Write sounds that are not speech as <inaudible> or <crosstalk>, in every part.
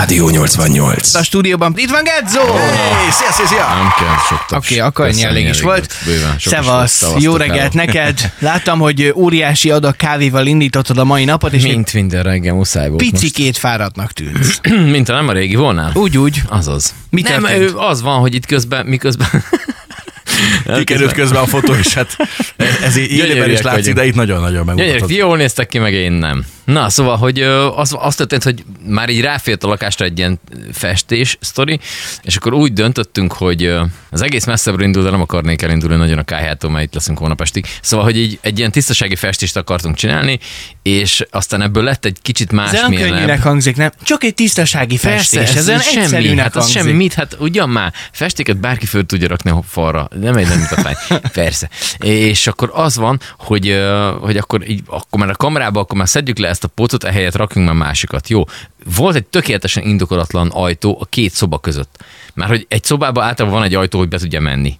Rádió 88. A stúdióban itt van Gedzo! Hey, szia, szia, szia! Nem kell sok taps. Oké, akkor ennyi elég is volt. Szevasz, jó reggelt <laughs> neked. Láttam, hogy óriási adag kávéval indítottad a mai napot, és Mint minden reggel muszáj volt picikét fáradtnak tűnsz. most. <clears throat> Mint ha nem a régi volnál? Úgy, úgy. Azaz. Mi nem, az van, hogy itt közben, miközben... <laughs> Kikerült közben a fotó, és hát ez így élőben is látszik, vagyunk. de itt nagyon-nagyon Gyönyörűek, ti jól néztek ki, meg én nem. Na, szóval, hogy az, az történt, hogy már így ráfért a lakásra egy ilyen festés sztori, és akkor úgy döntöttünk, hogy az egész messzebbről indul, de nem akarnék elindulni nagyon a kájhától, mert itt leszünk holnap estig. Szóval, hogy így egy ilyen tisztasági festést akartunk csinálni, és aztán ebből lett egy kicsit Ez nem könnyűnek hangzik, nem? Csak egy tisztasági festés. Ez, olyan semmi, hát az hangzik. semmi, mit, hát ugyan már, festéket bárki föl tudja rakni a falra, nem egy nem mutatvány, persze. És akkor az van, hogy, hogy akkor, így, akkor már a kamerába, akkor már szedjük le ezt a pótot, ehelyett rakjunk már másikat. Jó, volt egy tökéletesen indokolatlan ajtó a két szoba között. Már hogy egy szobában általában van egy ajtó, hogy be tudja menni.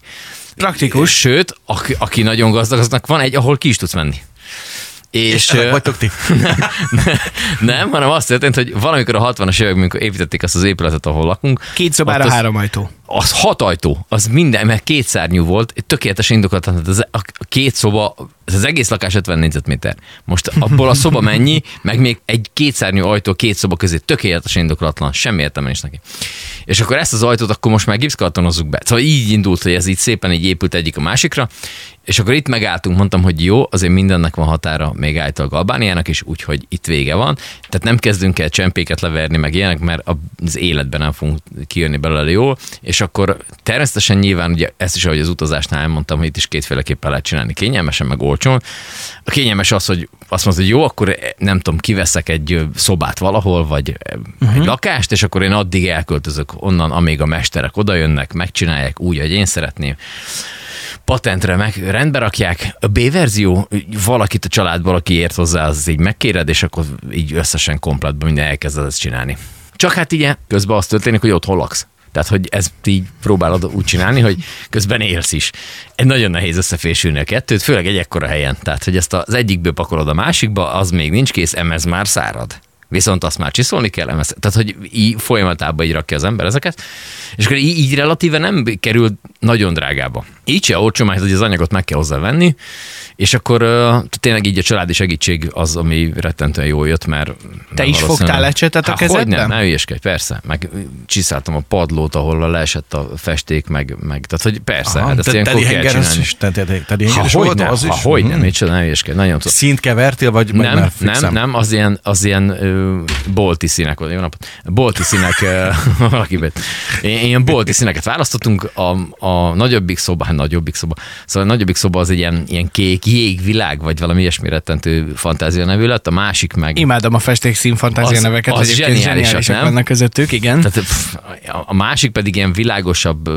Praktikus. Sőt, aki, aki nagyon gazdag, aznak van egy, ahol ki is tudsz menni. És, ö, vagytok ti? <laughs> nem, hanem azt történt, hogy valamikor a 60-as években, amikor építették azt az épületet, ahol lakunk, Két szobára három ajtó. Az hat ajtó, az minden, mert két szárnyú volt, egy tökéletes indokolatlan, az, a két szoba, ez az egész lakás 50 négyzetméter. Most abból a szoba mennyi, meg még egy kétszárnyú ajtó két szoba közé, tökéletes indokolatlan, semmi értelme nincs neki. És akkor ezt az ajtót akkor most már gipszkartonozzuk be. Szóval így indult, hogy ez így szépen így épült egyik a másikra, és akkor itt megálltunk, mondtam, hogy jó, azért mindennek van határa, még állítólag Albániának is, úgyhogy itt vége van. Tehát nem kezdünk el csempéket leverni, meg ilyenek, mert az életben nem fogunk kijönni belőle jól, és akkor természetesen nyilván ugye ezt is, ahogy az utazásnál elmondtam, hogy itt is kétféleképpen lehet csinálni, kényelmesen, meg olcsón. A kényelmes az, hogy azt mondod, hogy jó, akkor nem tudom, kiveszek egy szobát valahol, vagy uh-huh. egy lakást, és akkor én addig elköltözök onnan, amíg a mesterek odajönnek, megcsinálják úgy, hogy én szeretném patentre meg rendbe rakják. A B verzió, valakit a családból, aki ért hozzá, az így megkéred, és akkor így összesen kompletben minden elkezded ezt csinálni. Csak hát ugye közben az történik, hogy otthon laksz. Tehát, hogy ezt így próbálod úgy csinálni, hogy közben élsz is. Egy nagyon nehéz összefésülni a kettőt, főleg egy ekkora helyen. Tehát, hogy ezt az egyikből pakolod a másikba, az még nincs kész, emez már szárad. Viszont azt már csiszolni kell, emez. Tehát, hogy így folyamatában így rakja az ember ezeket, és akkor így, így relatíve nem kerül nagyon drágába. Így se olcsó, mert hogy az anyagot meg kell hozzá venni, és akkor uh, tényleg így a családi segítség az, ami rettentően jól jött, mert... Te is fogtál ecsetet a Há, Hogy kezedben? nem, ne hülyeskedj, persze. Meg csiszáltam a padlót, ahol leesett a festék, meg, meg tehát hogy persze, Aha, hát ezt te- ilyenkor kell csinálni. Te- te- te- Tedi Ha hogy nem, az ha is? hogy nem, Mhm. micsoda, ne hülyeskedj, nagyon tudom. Színt kevertél, vagy, Nem, már nem, nem, az ilyen, az ilyen ö, bolti színek. Jó napot. Bolti színek, ö, <laughs> valaki. Ilyen bolti színeket választottunk. A, a nagyobbik szoba, hát nagyobbik szoba, szóval a nagyobbik szoba az egy ilyen, ilyen kék jégvilág, vagy valami ilyesmi rettentő fantázia nevű lett, a másik meg Imádom a festék színfantázia Az- neveket, az zseniálisak, zseniálisak nem? vannak közöttük, igen. Tehát pff, a másik pedig ilyen világosabb,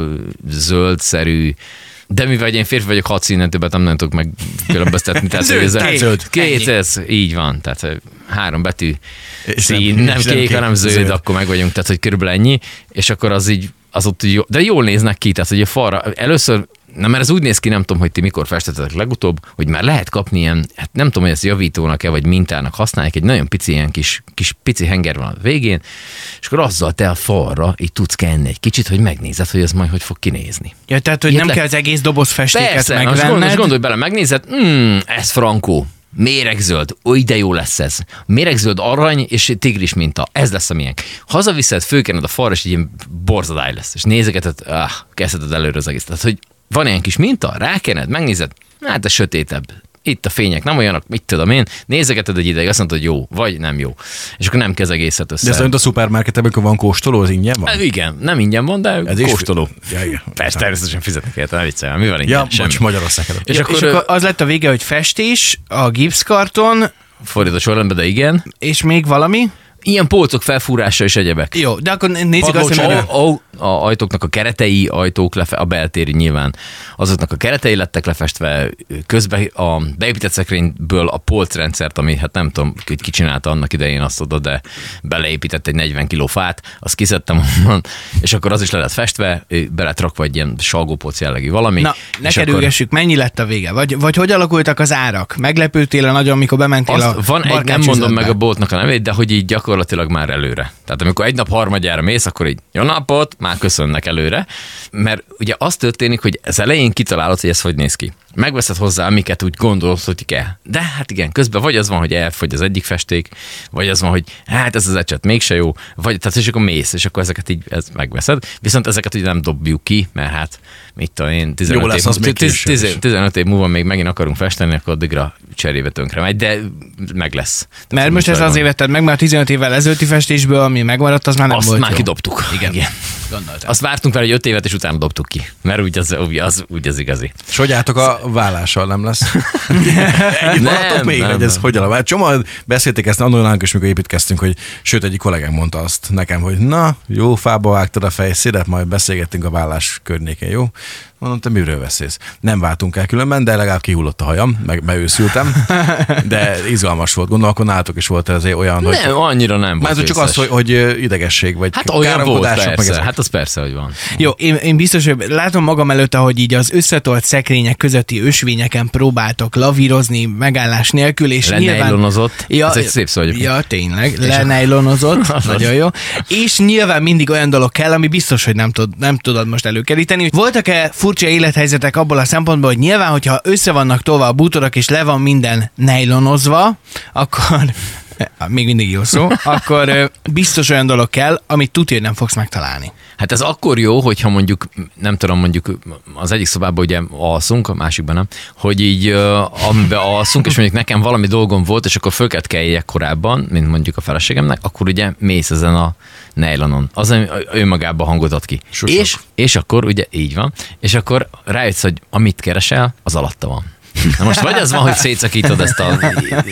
zöldszerű, de mivel én férfi vagyok, hat színen többet nem, nem tudok megkülönböztetni. <laughs> Tehát Zöld, ez- kék. zöld. Két, ez így van. Tehát három betű És szín, nem- nem kék, kék, hanem zöld, zöld. akkor meg vagyunk. Tehát, hogy körülbelül ennyi. És akkor az így, az ott jó, de jól néznek ki, tehát hogy a falra, először Na, mert ez úgy néz ki, nem tudom, hogy ti mikor festettetek legutóbb, hogy már lehet kapni ilyen, hát nem tudom, hogy ezt javítónak-e, vagy mintának használják, egy nagyon pici ilyen kis, kis pici henger van a végén, és akkor azzal te a falra így tudsz kenni egy kicsit, hogy megnézed, hogy ez majd hogy fog kinézni. Ja, tehát, hogy Ilyet nem le- kell az egész doboz festéket Persze, megvenned. gondolj, most gondolj bele, megnézed, mm, ez frankó, méregzöld, oly de jó lesz ez. Méregzöld arany és tigris minta, ez lesz a miénk. Hazaviszed, főkened a falra, és egy ilyen borzadály lesz, és nézegeted, ah, kezdheted előre az egész. Tehát, hogy van ilyen kis minta, rákened, megnézed, hát ez sötétebb. Itt a fények nem olyanok, mit tudom én, nézegeted egy ideig, azt mondod, hogy jó, vagy nem jó. És akkor nem kezd egészet össze. De ez olyan, a szupermarketekben, amikor van kóstoló, az ingyen van? Hát Igen, nem ingyen van, de Ez is- kóstoló. Ja, igen. Persze, természetesen fizetni kell, ne viccelj, mi van ingyen? Ja, Semmi. bocs, Magyarország. előtt. És, És, akkor, és akkor az lett a vége, hogy festés, a gipszkarton, fordítva sorrendben, de igen. és még valami. Ilyen polcok felfúrása és egyebek. Jó, de akkor nézzük azt, hogy ó, a ajtóknak a keretei, ajtók, lefe, a beltéri nyilván, azoknak a keretei lettek lefestve, közben a beépített szekrényből a polcrendszert, ami hát nem tudom, hogy ki csinálta annak idején azt oda, de beleépített egy 40 kiló fát, azt kiszedtem onnan, és akkor az is le lett festve, be lett rakva egy ilyen salgópolc jellegű valami. Na, ne kerülgessük, mennyi lett a vége? Vagy, vagy hogy alakultak az árak? Meglepődtél nagyon, mikor bementél a Azt, van egy, nem mondom meg a boltnak a nevét, de hogy így gyakorlatilag már előre. Tehát amikor egy nap harmadjára mész, akkor így jó napot, már köszönnek előre. Mert ugye az történik, hogy az elején kitalálod, hogy ez hogy néz ki. Megveszed hozzá, amiket úgy gondolsz, hogy kell. De hát igen, közben vagy az van, hogy elfogy az egyik festék, vagy az van, hogy hát ez az ecset mégse jó, vagy tehát és akkor mész, és akkor ezeket így ez megveszed. Viszont ezeket ugye nem dobjuk ki, mert hát mit tudom én, 15, Jó lesz, év, az még tiz- később tiz- is. 15 év múlva még megint akarunk festeni, akkor addigra cserébe tönkre megy, de meg lesz. Mert most ez azért vetted meg, a 15 évvel ezelőtti festésből, ami megmaradt, az már nem azt volt már jó. kidobtuk. Igen. Igen. Gondoltam. Azt vártunk vele, hogy 5 évet, és utána dobtuk ki. Mert úgy az, úgy az, úgy az igazi. És hogy álltok a vállással, nem lesz? <laughs> Nem, még, nem, hogy ez hogy alapul? Csomóan beszélték ezt annól nálunk is, mikor építkeztünk, hogy sőt, egyik kollégám mondta azt nekem, hogy na, jó, fába vágtad a fejszédet, majd beszélgettünk a vállás környékén, jó? Mondom, te miről beszélsz? Nem váltunk el különben, de legalább kihullott a hajam, meg beőszültem, <laughs> de izgalmas volt. Gondolom, akkor nálatok is volt ez olyan, hogy... Nem, annyira nem volt Már ez csak az, hogy, hogy idegesség, vagy Hát olyan volt meg ezek. hát az persze, hogy van. Jó, én, én biztos, hogy látom magam előtt, ahogy így az összetolt szekrények közötti ösvényeken próbáltok lavírozni megállás nélkül, és nyilván... Lenejlonozott. Ez egy szép szó egyébként. Ja, tényleg, lenejlonozott, <laughs> nagyon jó. És nyilván mindig olyan dolog kell, ami biztos, hogy nem, tud, nem tudod most előkeríteni. Voltak-e furcsa élethelyzetek abból a szempontból, hogy nyilván, hogyha össze vannak tolva a bútorok, és le van minden nejlonozva, akkor még mindig jó szó, akkor biztos olyan dolog kell, amit tudja, hogy nem fogsz megtalálni. Hát ez akkor jó, hogyha mondjuk, nem tudom, mondjuk az egyik szobában ugye alszunk, a másikban nem, hogy így amiben alszunk, és mondjuk nekem valami dolgom volt, és akkor föl kellett kelljek korábban, mint mondjuk a feleségemnek, akkor ugye mész ezen a nejlonon. Az ami önmagában hangot ad ki. Susok. És, és akkor ugye így van, és akkor rájössz, hogy amit keresel, az alatta van. Na most vagy az van, hogy szétszakítod ezt a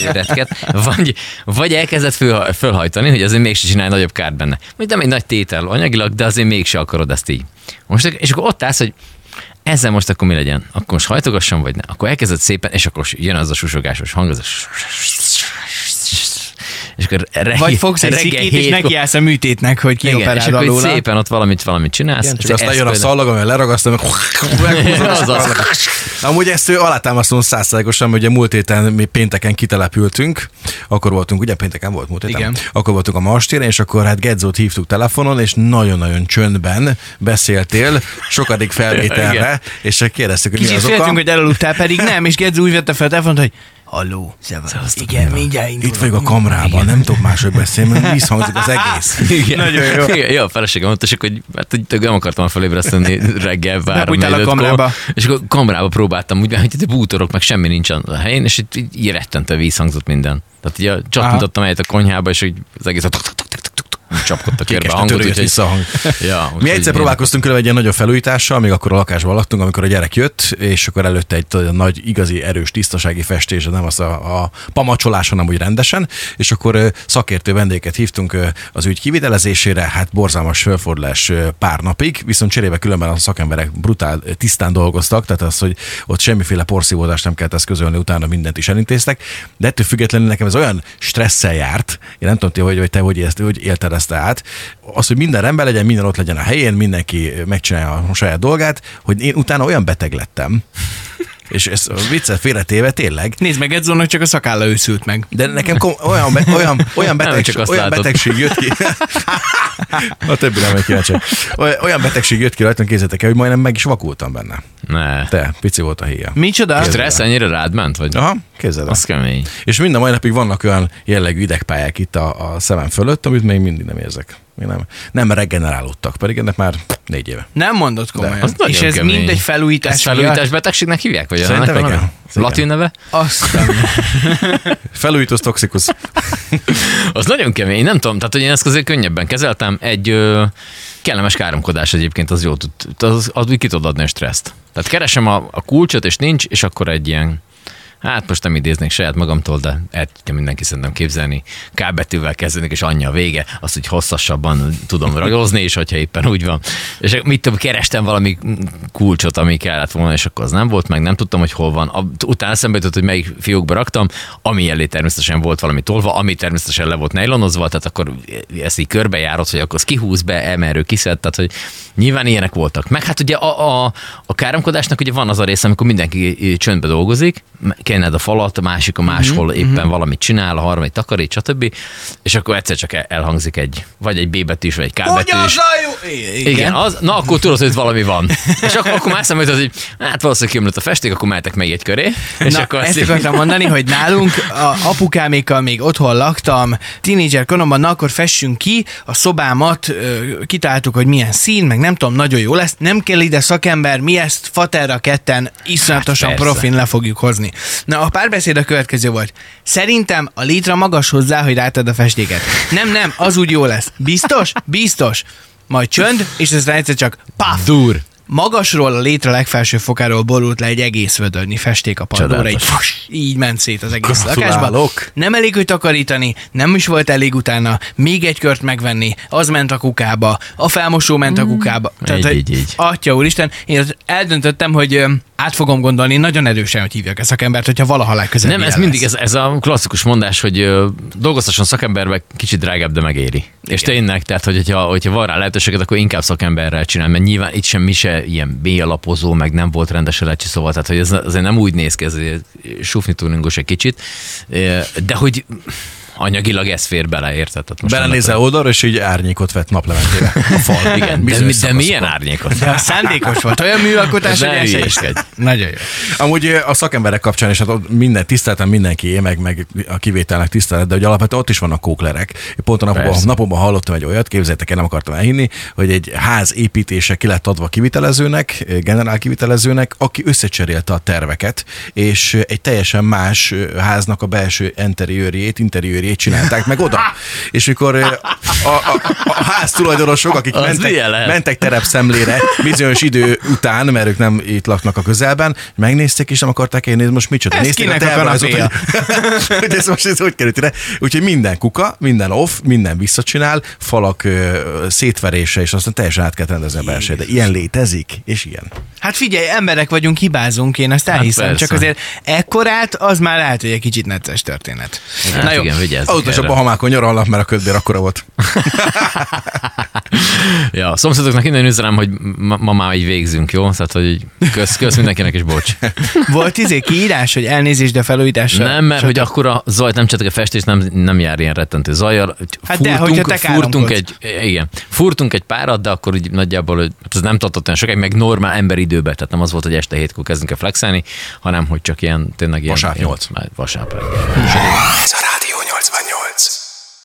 retket, vagy, vagy elkezded föl, fölhajtani, hogy azért mégse csinálj nagyobb kárt benne. Mondjuk nem egy nagy tétel anyagilag, de azért mégse akarod ezt így. Most, és akkor ott állsz, hogy ezzel most akkor mi legyen? Akkor most hajtogassam, vagy ne? Akkor elkezded szépen, és akkor jön az a susogásos hang, az a és akkor reggel, Vagy fogsz egy szikét, és nekiállsz a műtétnek, hogy és kioperáld akkor alóla. szépen ott valamit, valamit csinálsz. Igen, csak Ez- aztán ez jön a szallag, amivel leragasztom. <laughs> Amúgy ezt ő alátámasztom százszerzalékosan, mert ugye múlt héten mi pénteken kitelepültünk, akkor voltunk, ugye pénteken volt múlt héten? Igen. Akkor voltunk a Mastéren, és akkor hát Gedzót hívtuk telefonon, és nagyon-nagyon csöndben beszéltél, sokadik felvételre, és kérdeztük, hogy mi Kicsit az oka. hogy elaludtál, pedig nem, és Gedzi úgy vette fel a telefont, hogy Halló, szevasz. Igen, mindjárt indulok. Itt vagyok a kamrában, nem tudok máshogy beszélni, mert visszhangzik az <laughs> egész. Igen. Nagyon jó. Igen, jó, a feleségem mondta, és akkor, hogy hát, hogy nem akartam felébreszteni reggel várom. A kamrába. És akkor kamrába próbáltam, úgy, hogy itt bútorok, meg semmi nincs a helyen, és itt így, rettente vízhangzott minden. Tehát így a- egyet a konyhába, és hogy az egész a tuk, csapkodta körbe a hangot. úgyhogy- vissza a hang. <laughs> Ja, Mi úgyhogy egyszer próbálkoztunk különben egy ilyen nagyobb felújítással, még akkor a lakásban laktunk, amikor a gyerek jött, és akkor előtte egy nagy, igazi, erős, tisztasági festés, nem az a, a pamacsolás, hanem úgy rendesen, és akkor szakértő vendéget hívtunk az ügy kivitelezésére, hát borzalmas fölfordulás pár napig, viszont cserébe különben a szakemberek brutál tisztán dolgoztak, tehát az, hogy ott semmiféle porszívódást nem kellett eszközölni, utána mindent is elintéztek, de ettől függetlenül nekem ez olyan stresszel járt, én nem tudom, hogy, hogy te hogy, ezt, hogy élted ezt át, az, hogy minden rendben legyen, minden ott legyen a helyén, mindenki megcsinálja a saját dolgát, hogy én utána olyan beteg lettem, és ez a viccet félretéve tényleg, Nézd meg, Edzónak csak a szakálla őszült meg. de nekem kom- olyan, be- olyan, olyan, betegség, csak azt olyan látod. betegség jött ki. a többi nem kíváncsi. Olyan- betegség jött ki rajtam, kézzétek el, hogy majdnem meg is vakultam benne. Ne. Te, pici volt a híja. Micsoda? Stressz ennyire rád ment? Vagy? Aha, képzeld el. Az kemény. És mind a mai napig vannak olyan jellegű idegpályák itt a, a szemem fölött, amit még mindig nem érzek. Még nem, nem regenerálódtak, pedig ennek már négy éve. Nem mondod komolyan. Az nagyon És ez kemény. mind egy felújítás. Ezt felújítás betegségnek hívják? Vagy Szerintem igen. Latin neve? Azt <laughs> <laughs> Felújítós toxikus. <laughs> Az nagyon kemény, nem tudom, tehát hogy én ezt azért könnyebben kezeltem. Egy ö, kellemes káromkodás egyébként, az jó tud, az, az úgy ki tud adni a stresszt. Tehát keresem a, a kulcsot, és nincs, és akkor egy ilyen Hát most nem idéznék saját magamtól, de el tudja mindenki szerintem képzelni. K betűvel kezdődik, és anyja vége, azt, hogy hosszasabban tudom ragozni, és hogyha éppen úgy van. És mit tudom, kerestem valami kulcsot, ami kellett volna, és akkor az nem volt, meg nem tudtam, hogy hol van. Utána eszembe jutott, hogy melyik fiókba raktam, ami elé természetesen volt valami tolva, ami természetesen le volt nejlonozva, tehát akkor ezt így körbejárod, hogy akkor kihúz be, emerő, kiszed, tehát hogy nyilván ilyenek voltak. Meg hát ugye a, a, a káromkodásnak ugye van az a része, amikor mindenki csöndbe dolgozik, kenned a falat, a másik a máshol Mhm, éppen valamit csinál, a harmadik takarít, stb. És akkor egyszer csak el- elhangzik egy, vagy egy B betűs, vagy egy K betűs. az a jó? I- Igen, az, na akkor tudod, hogy valami van. És akkor, akkor már eszembe jutott, hogy hát valószínűleg kiomlott a festék, akkor mehetek meg egy köré. És Na, akkor ezt így- akartam mondani, hogy nálunk a apukámékkal még otthon laktam, tínédzser koromban, na akkor fessünk ki, a szobámat ö, kitáltuk, hogy milyen szín, meg nem tudom, nagyon jó lesz, nem kell ide szakember, mi ezt faterra ketten iszonyatosan Hát hát persze. profin le fogjuk hozni. Na, a párbeszéd a következő volt. Szerintem a litra magas hozzá, hogy rátad a festéket. Nem, nem, az úgy jó lesz. Biztos? Biztos. Majd csönd, és ez egyszer csak paf, Dur. Magasról a létre legfelső fokáról borult le egy egész vödörnyi festék a padlóra, így, fos, így ment szét az egész lakásba. Nem elég, hogy takarítani, nem is volt elég utána, még egy kört megvenni, az ment a kukába, a felmosó ment a kukába. Így, hogy így, így. Atya úristen, én eldöntöttem, hogy át fogom gondolni nagyon erősen, hogy hívjak ezt szakembert, hogyha valaha legközelebb Nem, ez ilyen mindig, lesz. ez, ez a klasszikus mondás, hogy ö, dolgoztasson szakemberbe, kicsit drágább, de megéri. És tényleg, tehát, hogy, hogyha, hogyha van rá lehetőséget, akkor inkább szakemberrel csinál, mert nyilván itt semmi se ilyen B alapozó, meg nem volt rendes elecsi, szóval, tehát, hogy ez azért nem úgy néz ki, ez sufni egy kicsit, de hogy anyagilag ez fér bele, érted? Belenézel oldalra, és így árnyékot vett naplementére. <laughs> A fal. Igen, de, <laughs> Bizonyos de milyen árnyékot? De a szándékos volt, olyan műalkotás, hogy. Nagyon jó. Amúgy a szakemberek kapcsán is hát ott minden tiszteltem mindenki, meg, meg a kivételnek tisztelet, de hogy alapvetően ott is vannak kóklerek. Pont a napokban, Persze. napokban hallottam egy olyat, képzeljétek el, nem akartam elhinni, hogy egy ház építése ki lett adva kivitelezőnek, generál kivitelezőnek, aki összecserélte a terveket, és egy teljesen más háznak a belső interiőrjét, interiőrjét csinálták meg oda. És mikor a, a, a ház tulajdonosok, akik Az mentek, mentek terepszemlére bizonyos idő után, mert ők nem itt laknak a közelben, megnézték és nem akarták elnézni, most micsoda. Ez Nézték kinek a kanapéja? hogy, <laughs> hogy ez most ez hogy került ide. Úgyhogy minden kuka, minden off, minden visszacsinál, falak ö, szétverése, és aztán teljesen át kell rendezni a belső. De ilyen létezik, és ilyen. Hát figyelj, emberek vagyunk, hibázunk, én ezt elhiszem, persze. csak azért ekkorát az már lehet, hogy egy kicsit necces történet. Hát Na jó, igen, is a erre. Bahamákon nyaralnak, mert a ködbér akkora volt. <laughs> Ja, a szomszédoknak innen üzenem, hogy ma, ma már így végzünk, jó? Tehát, hogy kösz, kösz mindenkinek, és bocs. <laughs> volt izé kiírás, hogy elnézést, de felújítással. Nem, mert hogy akkor a zajt nem csak a festés nem, nem jár ilyen rettentő zajjal. Hát de, hogyha te furtunk egy, igen, furtunk egy párat, de akkor úgy nagyjából, hogy ez nem tartott olyan sokáig, meg normál emberidőben, tehát nem az volt, hogy este hétkor kezdünk el flexelni, hanem hogy csak ilyen, tényleg ilyen. Vasárnap ilyen- nyolc. Vasárnap reggel. Ez a Rádió 88.